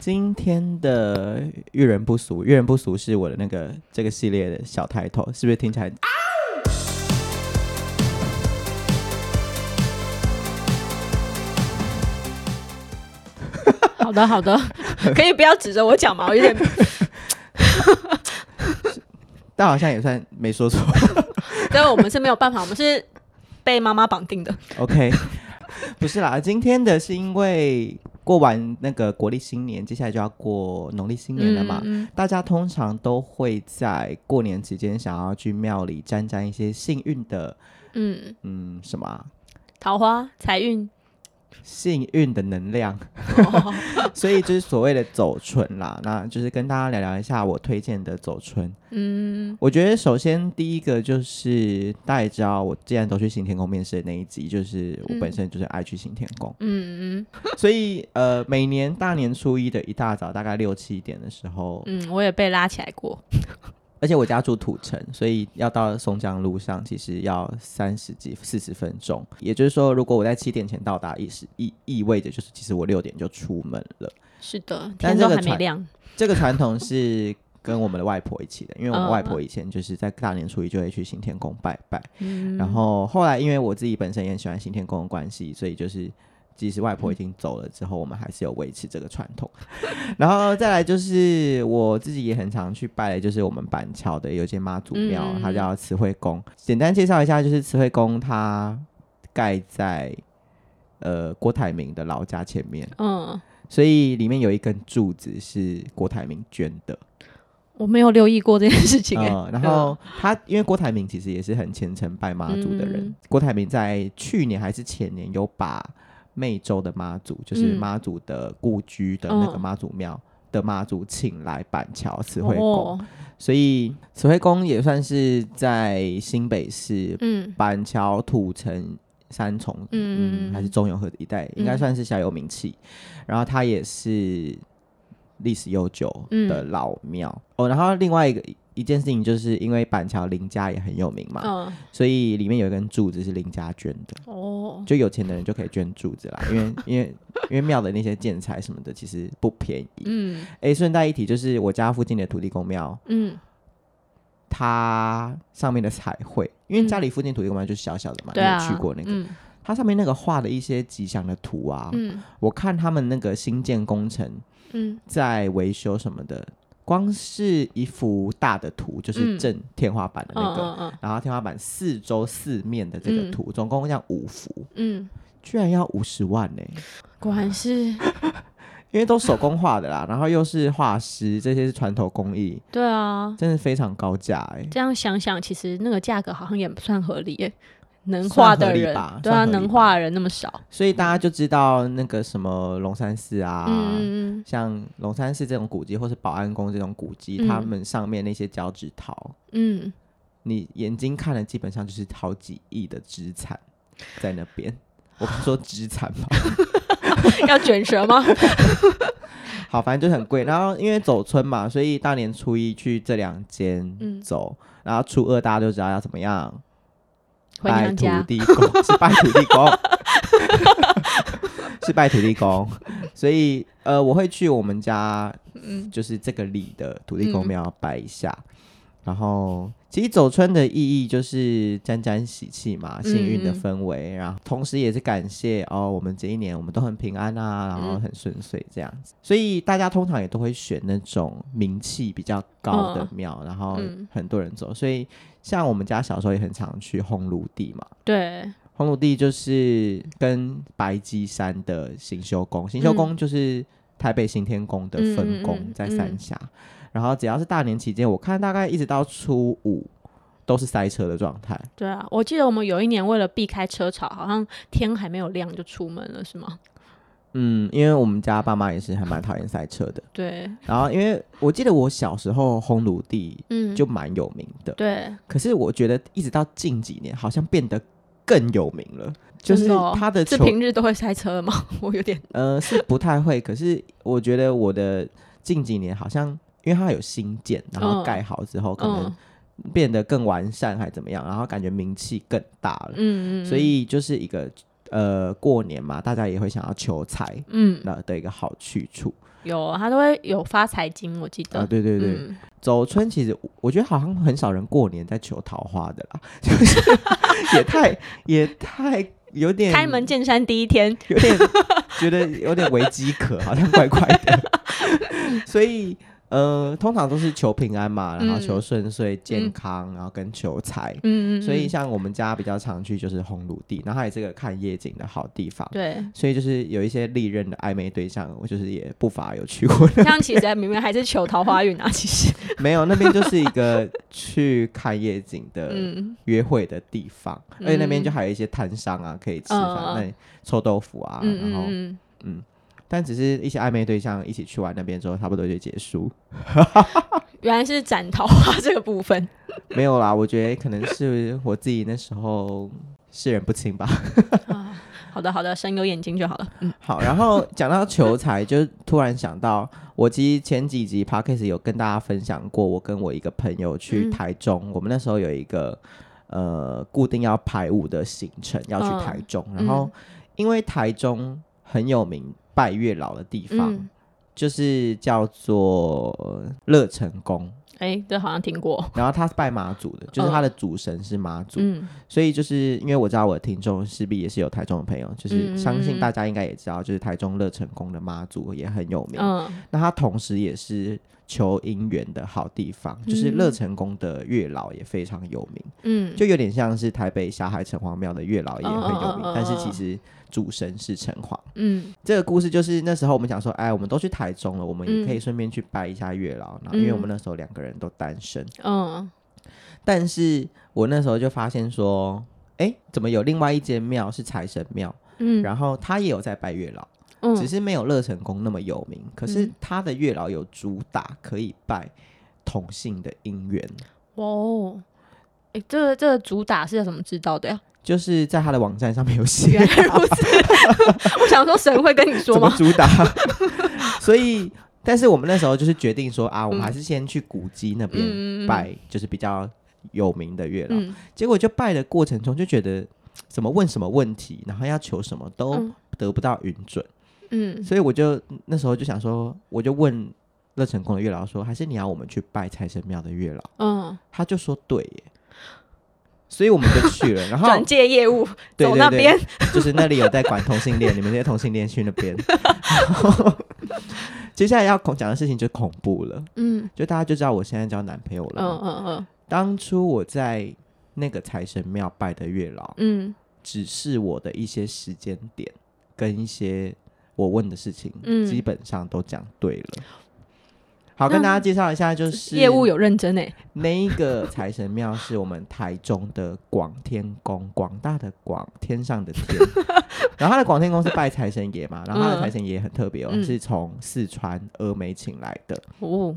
今天的遇人不俗，遇人不俗是我的那个这个系列的小抬头，是不是听起来？好的，好的，可以不要指着我讲吗？我有点，但好像也算没说错。因为我们是没有办法，我们是被妈妈绑定的。OK，不是啦，今天的是因为。过完那个国历新年，接下来就要过农历新年了嘛。大家通常都会在过年期间想要去庙里沾沾一些幸运的，嗯嗯，什么、桃花、财运。幸运的能量，oh. 所以就是所谓的走春啦。那就是跟大家聊聊一下我推荐的走春。嗯，我觉得首先第一个就是大家也知道，我既然都去行天宫面试的那一集，就是我本身就是爱去行天宫。嗯嗯，所以呃，每年大年初一的一大早，大概六七点的时候，嗯，我也被拉起来过。而且我家住土城，所以要到松江路上，其实要三十几四十分钟。也就是说，如果我在七点前到达，意是意意味着就是其实我六点就出门了。是的，天都还没亮。这个传统是跟我们的外婆一起的，因为我们外婆以前就是在大年初一就会去行天宫拜拜。嗯，然后后来因为我自己本身也很喜欢行天宫的关系，所以就是。即使外婆已经走了之后，嗯、我们还是有维持这个传统。然后再来就是我自己也很常去拜的，就是我们板桥的有间妈祖庙，嗯、它叫慈惠宫。简单介绍一下，就是慈惠宫它盖在呃郭台铭的老家前面，嗯，所以里面有一根柱子是郭台铭捐的。我没有留意过这件事情、欸。嗯，然后他因为郭台铭其实也是很虔诚拜妈祖的人，嗯、郭台铭在去年还是前年有把。湄洲的妈祖就是妈祖的故居的那个妈祖庙的妈祖，请来板桥慈惠宫，哦、所以慈惠宫也算是在新北市板桥土城三重嗯，嗯还是中永和一带，应该算是小有名气。嗯、然后它也是历史悠久的老庙、嗯、哦。然后另外一个。一件事情就是因为板桥林家也很有名嘛，嗯、所以里面有一根柱子是林家捐的哦，就有钱的人就可以捐柱子啦，因为 因为因为庙的那些建材什么的其实不便宜，嗯，哎，顺带一提就是我家附近的土地公庙，嗯，它上面的彩绘，因为家里附近土地公庙就是小小的嘛，嗯、你有去过那个，嗯、它上面那个画的一些吉祥的图啊，嗯，我看他们那个新建工程，嗯，在维修什么的。光是一幅大的图，就是正天花板的那个，嗯嗯嗯、然后天花板四周四面的这个图，嗯、总共这样五幅，嗯，居然要五十万呢、欸！果然是，因为都手工画的啦，然后又是画师，这些是传统工艺，对啊，真的非常高价哎、欸。这样想想，其实那个价格好像也不算合理、欸。能画的人，对啊，能画的人那么少，所以大家就知道那个什么龙山寺啊，嗯、像龙山寺这种古迹，或是保安宫这种古迹，他、嗯、们上面那些交趾陶，嗯，你眼睛看了，基本上就是好几亿的资产在那边。我不说资产吗？要卷舌吗？好，反正就很贵。然后因为走村嘛，所以大年初一去这两间走，嗯、然后初二大家就知道要怎么样。拜土地公 是拜土地公，是拜土地公，所以呃，我会去我们家，就是这个里的土地公庙拜一下。嗯、然后，其实走春的意义就是沾沾喜气嘛，幸运的氛围。嗯、然后，同时也是感谢哦，我们这一年我们都很平安啊，然后很顺遂这样子。所以大家通常也都会选那种名气比较高的庙，哦、然后很多人走，所以。像我们家小时候也很常去烘炉地嘛，对，红炉地就是跟白鸡山的行修宫，行修宫就是台北行天宫的分宫在三峡，嗯嗯嗯、然后只要是大年期间，我看大概一直到初五都是塞车的状态。对啊，我记得我们有一年为了避开车潮，好像天还没有亮就出门了，是吗？嗯，因为我们家爸妈也是还蛮讨厌塞车的。对。然后，因为我记得我小时候烘炉地，嗯，就蛮有名的。对。可是我觉得一直到近几年，好像变得更有名了。就是他的。是平日都会塞车吗？我有点。呃，是不太会。可是我觉得我的近几年好像，因为它有新建，然后盖好之后，可能变得更完善，还怎么样？然后感觉名气更大了。嗯嗯。所以就是一个。呃，过年嘛，大家也会想要求财，嗯，那的一个好去处。有，他都会有发财金，我记得。啊，对对对，嗯、走春其实我觉得好像很少人过年在求桃花的啦，就是也太也太有点开门见山第一天，有点觉得有点危机可，好像怪怪的，所以。呃，通常都是求平安嘛，然后求顺遂、嗯、健康，然后跟求财。嗯嗯，嗯。所以像我们家比较常去就是红炉地，然后它也是个看夜景的好地方。对。所以就是有一些历任的暧昧对象，我就是也不乏有去过。像其实明明还是求桃花运啊，其实。没有，那边就是一个去看夜景的 约会的地方，嗯、而且那边就还有一些摊商啊可以吃饭，嗯、那里臭豆腐啊，嗯然后嗯。嗯但只是一些暧昧对象一起去玩那边之后，差不多就结束。原来是斩桃花这个部分。没有啦，我觉得可能是我自己那时候视人不清吧。啊，好的好的，神有眼睛就好了。嗯，好。然后讲到求财，就突然想到，我其实前几集 Podcast 有跟大家分享过，我跟我一个朋友去台中，嗯、我们那时候有一个呃固定要排舞的行程要去台中，嗯、然后因为台中很有名。拜月老的地方，嗯、就是叫做乐成宫。哎、这，好像听过。然后他是拜妈祖的，就是他的主神是妈祖。嗯、所以就是因为我知道我的听众势必也是有台中的朋友，就是相信大家应该也知道，就是台中乐成宫的妈祖也很有名。嗯、那他同时也是求姻缘的好地方，嗯、就是乐成宫的月老也非常有名。嗯，就有点像是台北霞海城隍庙的月老也很有名，嗯、但是其实。主神是城隍，嗯，这个故事就是那时候我们讲说，哎，我们都去台中了，我们也可以顺便去拜一下月老，然后、嗯、因为我们那时候两个人都单身，嗯，但是我那时候就发现说，哎，怎么有另外一间庙是财神庙，嗯，然后他也有在拜月老，嗯，只是没有乐成宫那么有名，可是他的月老有主打可以拜同性的姻缘，哦，哎，这个这个主打是要怎么知道的呀？就是在他的网站上面有写，原来如此。我想说神会跟你说吗？主打？所以，但是我们那时候就是决定说啊，我们还是先去古迹那边拜，就是比较有名的月老。嗯、结果就拜的过程中就觉得，怎么问什么问题，然后要求什么都得不到允准。嗯，所以我就那时候就想说，我就问乐成功的月老说，还是你要我们去拜财神庙的月老？嗯，他就说对耶。所以我们就去了，然后转介业务 对对对走那边，就是那里有在管同性恋，你们这些同性恋去那边。接下来要讲的事情就恐怖了，嗯，就大家就知道我现在交男朋友了。嗯嗯嗯。当初我在那个财神庙拜的月老，嗯，只是我的一些时间点跟一些我问的事情，嗯，基本上都讲对了。好，跟大家介绍一下，就是业务有认真诶。那一个财神庙是我们台中的广天宫，广大的广，天上的天。然后他的广天宫是拜财神爷嘛，然后他的财神爷很特别哦，嗯、是从四川峨眉请来的哦。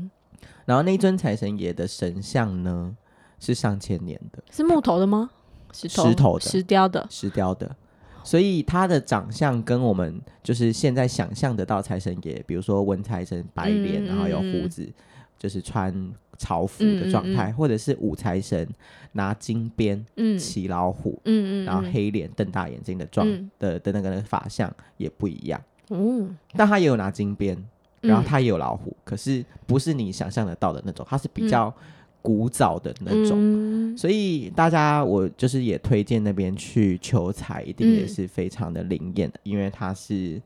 然后那尊财神爷的神像呢，是上千年的，是木头的吗？石头，石头的，石雕的，石雕的。所以他的长相跟我们就是现在想象得到财神爷，比如说文财神白脸，嗯、然后有胡子，嗯、就是穿朝服的状态，或者是武财神拿金鞭，嗯，骑老虎，嗯嗯，然后黑脸瞪大眼睛的状、嗯、的的那个法相也不一样，嗯，但他也有拿金鞭，然后他也有老虎，嗯、可是不是你想象得到的那种，他是比较。古早的那种，嗯、所以大家我就是也推荐那边去求财，一定也是非常的灵验的，嗯、因为它是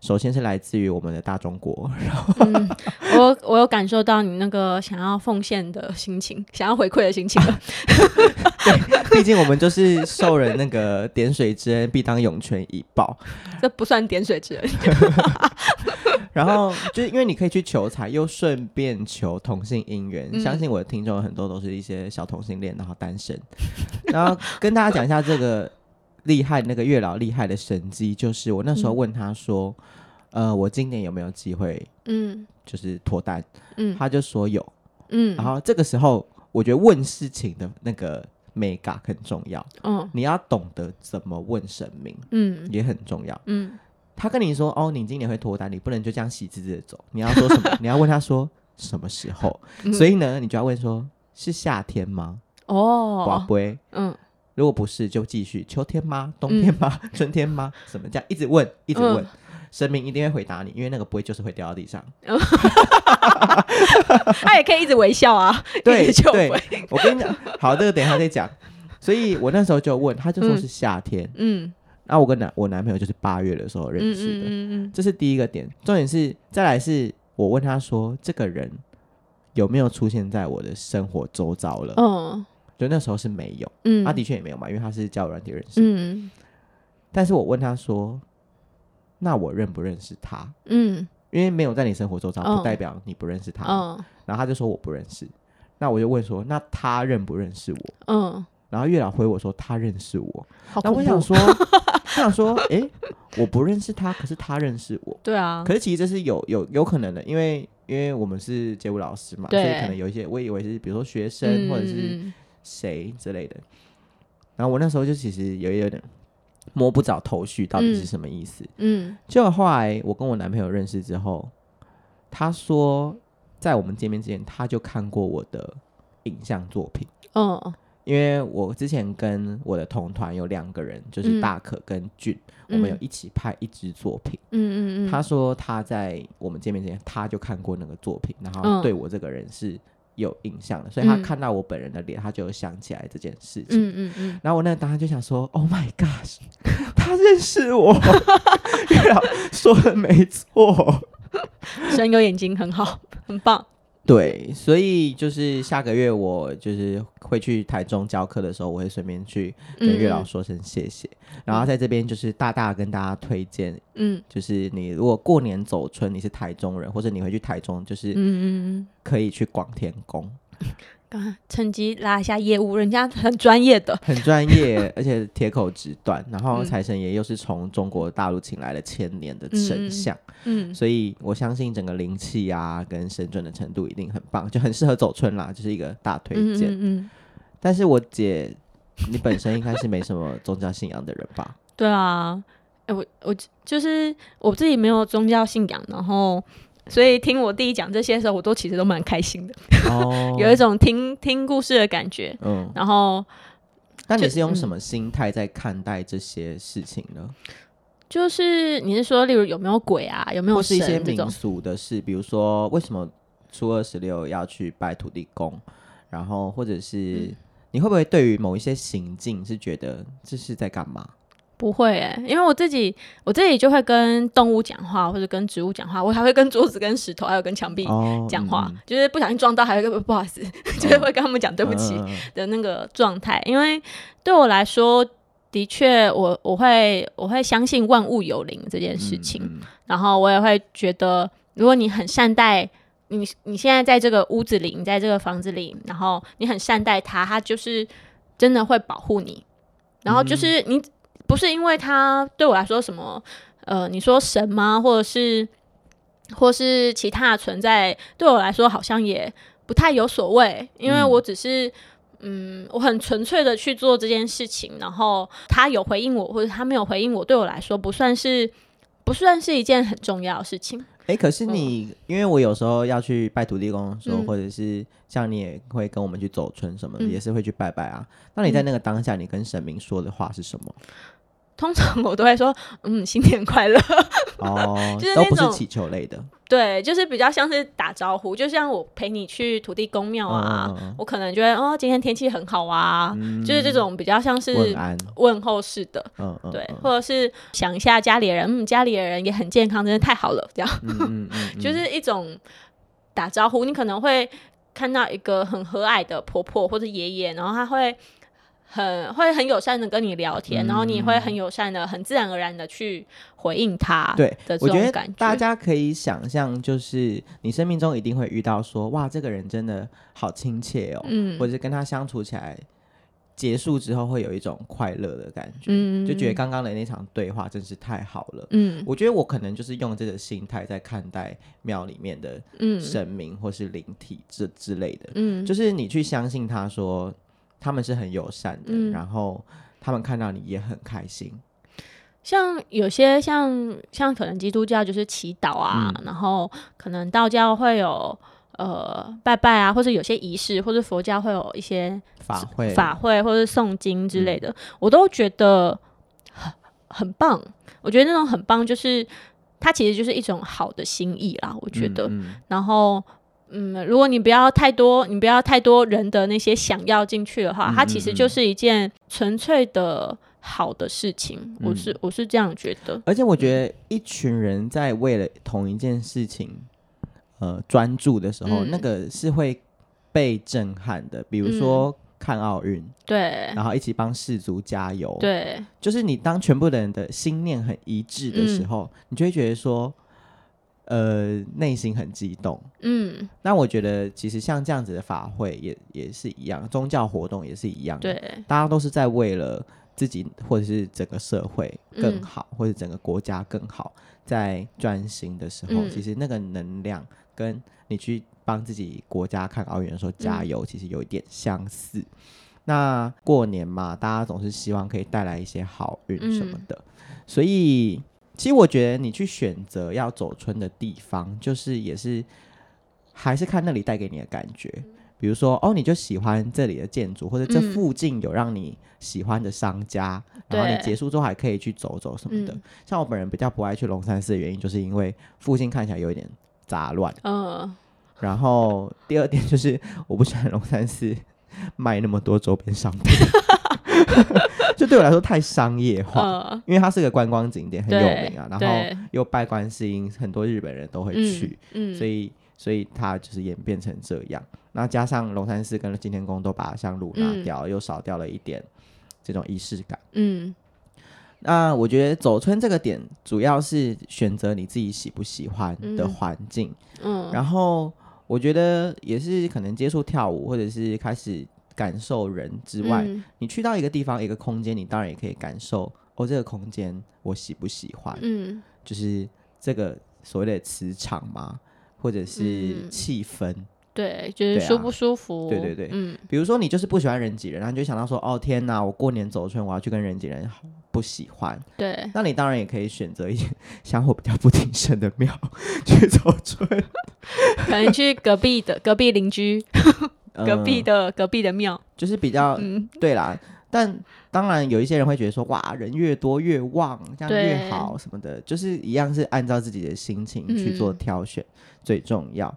首先是来自于我们的大中国。然后、嗯，我我有感受到你那个想要奉献的心情，想要回馈的心情。对，毕竟我们就是受人那个点水之恩，必当涌泉以报。这不算点水之恩。然后就是因为你可以去求财，又顺便求同性姻缘。嗯、相信我的听众很多都是一些小同性恋，然后单身。然后跟大家讲一下这个厉害那个月老厉害的神机，就是我那时候问他说：“嗯、呃，我今年有没有机会？嗯，就是脱单。嗯”他就说有。嗯，然后这个时候我觉得问事情的那个美感很重要。嗯，你要懂得怎么问神明。嗯，也很重要。嗯。他跟你说：“哦，你今年会脱单，你不能就这样喜滋滋的走。你要说什么？你要问他说什么时候？嗯、所以呢，你就要问说：是夏天吗？哦，宝贝，嗯，如果不是，就继续秋天吗？冬天吗？嗯、春天吗？什么这样一直问，一直问。嗯、神明一定会回答你，因为那个不会就是会掉到地上。他也可以一直微笑啊。对对，我跟你讲，好，这个等一下再讲。所以我那时候就问，他就说是夏天。嗯，那我跟男我男朋友就是八月的时候认识的。嗯嗯，这是第一个点。重点是再来是我问他说，这个人有没有出现在我的生活周遭了？嗯，就那时候是没有。嗯，他的确也没有嘛，因为他是交友软体认识。嗯，但是我问他说，那我认不认识他？嗯，因为没有在你生活周遭，不代表你不认识他。嗯，然后他就说我不认识。那我就问说，那他认不认识我？嗯。然后月老回我说他认识我，那我想说，我想说，哎、欸，我不认识他，可是他认识我。对啊，可是其实这是有有有可能的，因为因为我们是街舞老师嘛，所以可能有一些我以为是比如说学生或者是谁之类的。嗯、然后我那时候就其实有有点摸不着头绪，到底是什么意思。嗯，就后来我跟我男朋友认识之后，他说在我们见面之前他就看过我的影像作品。嗯。因为我之前跟我的同团有两个人，就是大可跟俊，嗯、我们有一起拍一支作品。嗯嗯嗯。他说他在我们见面之前，他就看过那个作品，然后对我这个人是有印象的，嗯、所以他看到我本人的脸，他就想起来这件事情。嗯嗯嗯。然后我那个当时就想说：“Oh my gosh，他认识我。”月老说的没错，神有眼睛，很好，很棒。对，所以就是下个月我就是会去台中教课的时候，我会顺便去跟月老说声谢谢。嗯、然后在这边就是大大跟大家推荐，嗯，就是你如果过年走春，你是台中人，或者你会去台中，就是嗯嗯可以去广天宫。刚趁机拉一下业务，人家很专业的，很专业，而且铁口直断。然后财神爷又是从中国大陆请来了千年的神像，嗯，嗯，所以我相信整个灵气啊跟神准的程度一定很棒，就很适合走春啦，就是一个大推荐。嗯，嗯，嗯，但是我姐，你本身应该是没什么宗教信仰的人吧？对啊，哎，我我就是我自己没有宗教信仰，然后。所以听我弟讲这些的时候，我都其实都蛮开心的，哦、有一种听听故事的感觉。嗯，然后，那你是用什么心态在看待这些事情呢？就是你是说，例如有没有鬼啊？有没有神？是一些民俗的事，比如说为什么初二十六要去拜土地公？然后或者是、嗯、你会不会对于某一些行径是觉得这是在干嘛？不会诶、欸，因为我自己我自己就会跟动物讲话，或者跟植物讲话，我还会跟桌子、跟石头，还有跟墙壁讲话，哦嗯、就是不小心撞到，还有一个不好意思，哦、就是会跟他们讲对不起的那个状态。嗯、因为对我来说，的确，我我会我会相信万物有灵这件事情，然后我也会觉得，如果你很善待你，你现在在这个屋子里，你在这个房子里，然后你很善待它，它就是真的会保护你，然后就是你。嗯不是因为他对我来说什么，呃，你说神吗？或者是，或是其他的存在，对我来说好像也不太有所谓，因为我只是，嗯，我很纯粹的去做这件事情，然后他有回应我，或者他没有回应我，对我来说不算是，不算是一件很重要的事情。哎、欸，可是你，嗯、因为我有时候要去拜土地公的时候，嗯、或者是像你也会跟我们去走村什么的，嗯、也是会去拜拜啊。那你在那个当下，你跟神明说的话是什么？通常我都会说，嗯，新年快乐。哦，就是都不是祈求类的。对，就是比较像是打招呼，就像我陪你去土地公庙啊，嗯、我可能觉得哦，今天天气很好啊，嗯、就是这种比较像是问候式的。嗯安对，嗯、或者是想一下家里的人，嗯，家里的人也很健康，真的太好了，这样。嗯嗯嗯、就是一种打招呼，你可能会看到一个很和蔼的婆婆或者爷爷，然后他会。很会很友善的跟你聊天，嗯、然后你会很友善的、很自然而然的去回应他。对，我觉得大家可以想象，就是你生命中一定会遇到说，哇，这个人真的好亲切哦，嗯，或者是跟他相处起来，结束之后会有一种快乐的感觉，嗯，就觉得刚刚的那场对话真是太好了，嗯，我觉得我可能就是用这个心态在看待庙里面的神明或是灵体这之类的，嗯，就是你去相信他说。他们是很友善的，嗯、然后他们看到你也很开心。像有些像像可能基督教就是祈祷啊，嗯、然后可能道教会有呃拜拜啊，或者有些仪式，或者佛教会有一些法会法会或者诵经之类的，嗯、我都觉得很很棒。我觉得那种很棒，就是它其实就是一种好的心意啦，我觉得。然后，嗯，如果你不要太多，你不要太多人的那些想要进去的话，嗯、它其实就是一件纯粹的好的事情。嗯、我是我是这样觉得。而且我觉得一群人在为了同一件事情，呃，专注的时候，嗯、那个是会被震撼的。比如说。嗯看奥运，对，然后一起帮世足加油，对，就是你当全部的人的心念很一致的时候，嗯、你就会觉得说，呃，内心很激动，嗯。那我觉得其实像这样子的法会也也是一样，宗教活动也是一样，对，大家都是在为了自己或者是整个社会更好，嗯、或者整个国家更好，在专心的时候，嗯、其实那个能量跟你去。帮自己国家看奥运的时候加油，其实有一点相似。嗯、那过年嘛，大家总是希望可以带来一些好运什么的，嗯、所以其实我觉得你去选择要走村的地方，就是也是还是看那里带给你的感觉。比如说，哦，你就喜欢这里的建筑，或者这附近有让你喜欢的商家，嗯、然后你结束之后还可以去走走什么的。嗯、像我本人比较不爱去龙山寺的原因，就是因为附近看起来有一点杂乱。嗯。然后第二点就是，我不喜欢龙山寺卖那么多周边商品，就对我来说太商业化。呃、因为它是个观光景点，很有名啊。然后又拜观世音，很多日本人都会去，嗯嗯、所以所以它就是演变成这样。那加上龙山寺跟金天宫都把香炉拿掉，嗯、又少掉了一点这种仪式感。嗯，那我觉得走春这个点，主要是选择你自己喜不喜欢的环境。嗯，嗯然后。我觉得也是可能接触跳舞，或者是开始感受人之外，嗯、你去到一个地方、一个空间，你当然也可以感受哦，这个空间我喜不喜欢？嗯，就是这个所谓的磁场嘛，或者是气氛。嗯对，就是舒不舒服？对，啊、对对。对，嗯，比如说你就是不喜欢人挤人，然后你就想到说，哦天哪，我过年走春，我要去跟人挤人，不喜欢。对，那你当然也可以选择一些香火比较不鼎盛的庙去走春，可能去隔壁的隔壁邻居，隔壁的隔壁的庙，就是比较，嗯，对啦。但当然有一些人会觉得说，哇，人越多越旺，这样越好什么的，就是一样是按照自己的心情去做挑选，嗯、最重要。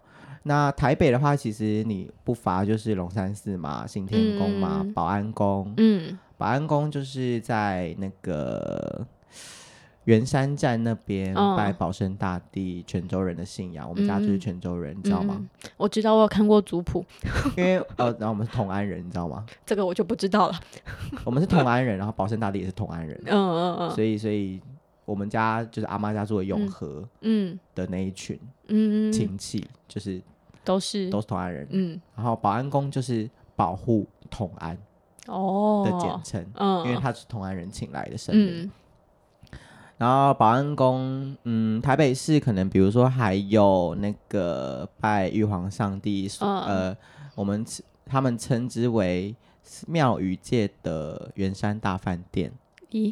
那台北的话，其实你不乏就是龙山寺嘛、行天宫嘛、嗯、保安宫。嗯，保安宫就是在那个圆山站那边拜保生大帝，泉州人的信仰。嗯、我们家就是泉州人，你知道吗？我知道，我有看过族谱。因为呃，然后我们是同安人，你知道吗？这个我就不知道了。我们是同安人，然后保生大帝也是同安人。嗯嗯嗯。所以，所以我们家就是阿妈家住的永和，嗯的那一群，嗯亲戚就是。都是都是同安人，嗯，然后保安宫就是保护同安哦的简称，嗯，因为他是同安人请来的神明。嗯、然后保安宫，嗯，台北市可能比如说还有那个拜玉皇上帝，嗯、呃，我们他们称之为庙宇界的圆山大饭店。咦，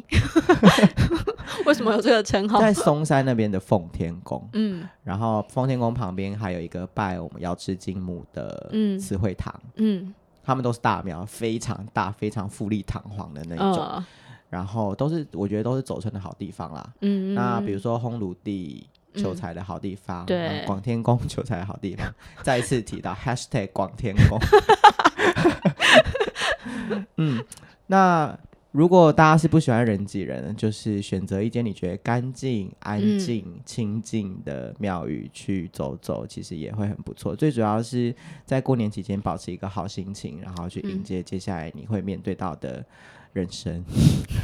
为什么有这个称号？在松山那边的奉天宫，嗯，然后奉天宫旁边还有一个拜我们瑶池金母的慈惠堂，嗯，他们都是大庙，非常大，非常富丽堂皇的那种，哦、然后都是我觉得都是走春的好地方啦，嗯，那比如说烘炉地求财的好地方，嗯、对，广天宫求财的好地方，再一次提到 hashtag 广天宫，嗯，那。如果大家是不喜欢人挤人，就是选择一间你觉得干净、安静、嗯、清静的庙宇去走走，其实也会很不错。最主要是在过年期间保持一个好心情，然后去迎接接下来你会面对到的人生。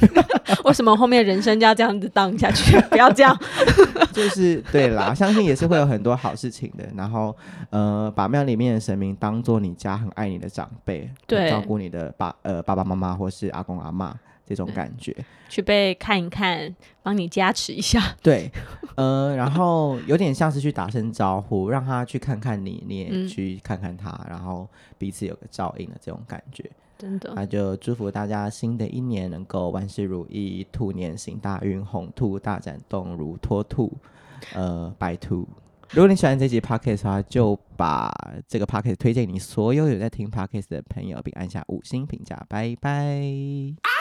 为什么后面人生就要这样子荡下去？不要这样。就是对啦，相信也是会有很多好事情的。然后，呃，把庙里面的神明当做你家很爱你的长辈，对，照顾你的爸呃爸爸妈妈或是阿公阿嬷这种感觉，去被看一看，帮你加持一下。对，呃，然后有点像是去打声招呼，让他去看看你，你也去看看他，嗯、然后彼此有个照应的这种感觉。真的，那就祝福大家新的一年能够万事如意，兔年行大运，红兔大展动如脱兔，呃，白兔。如果你喜欢这集 podcast 的话，就把这个 podcast 推荐你所有有在听 podcast 的朋友，并按下五星评价，拜拜。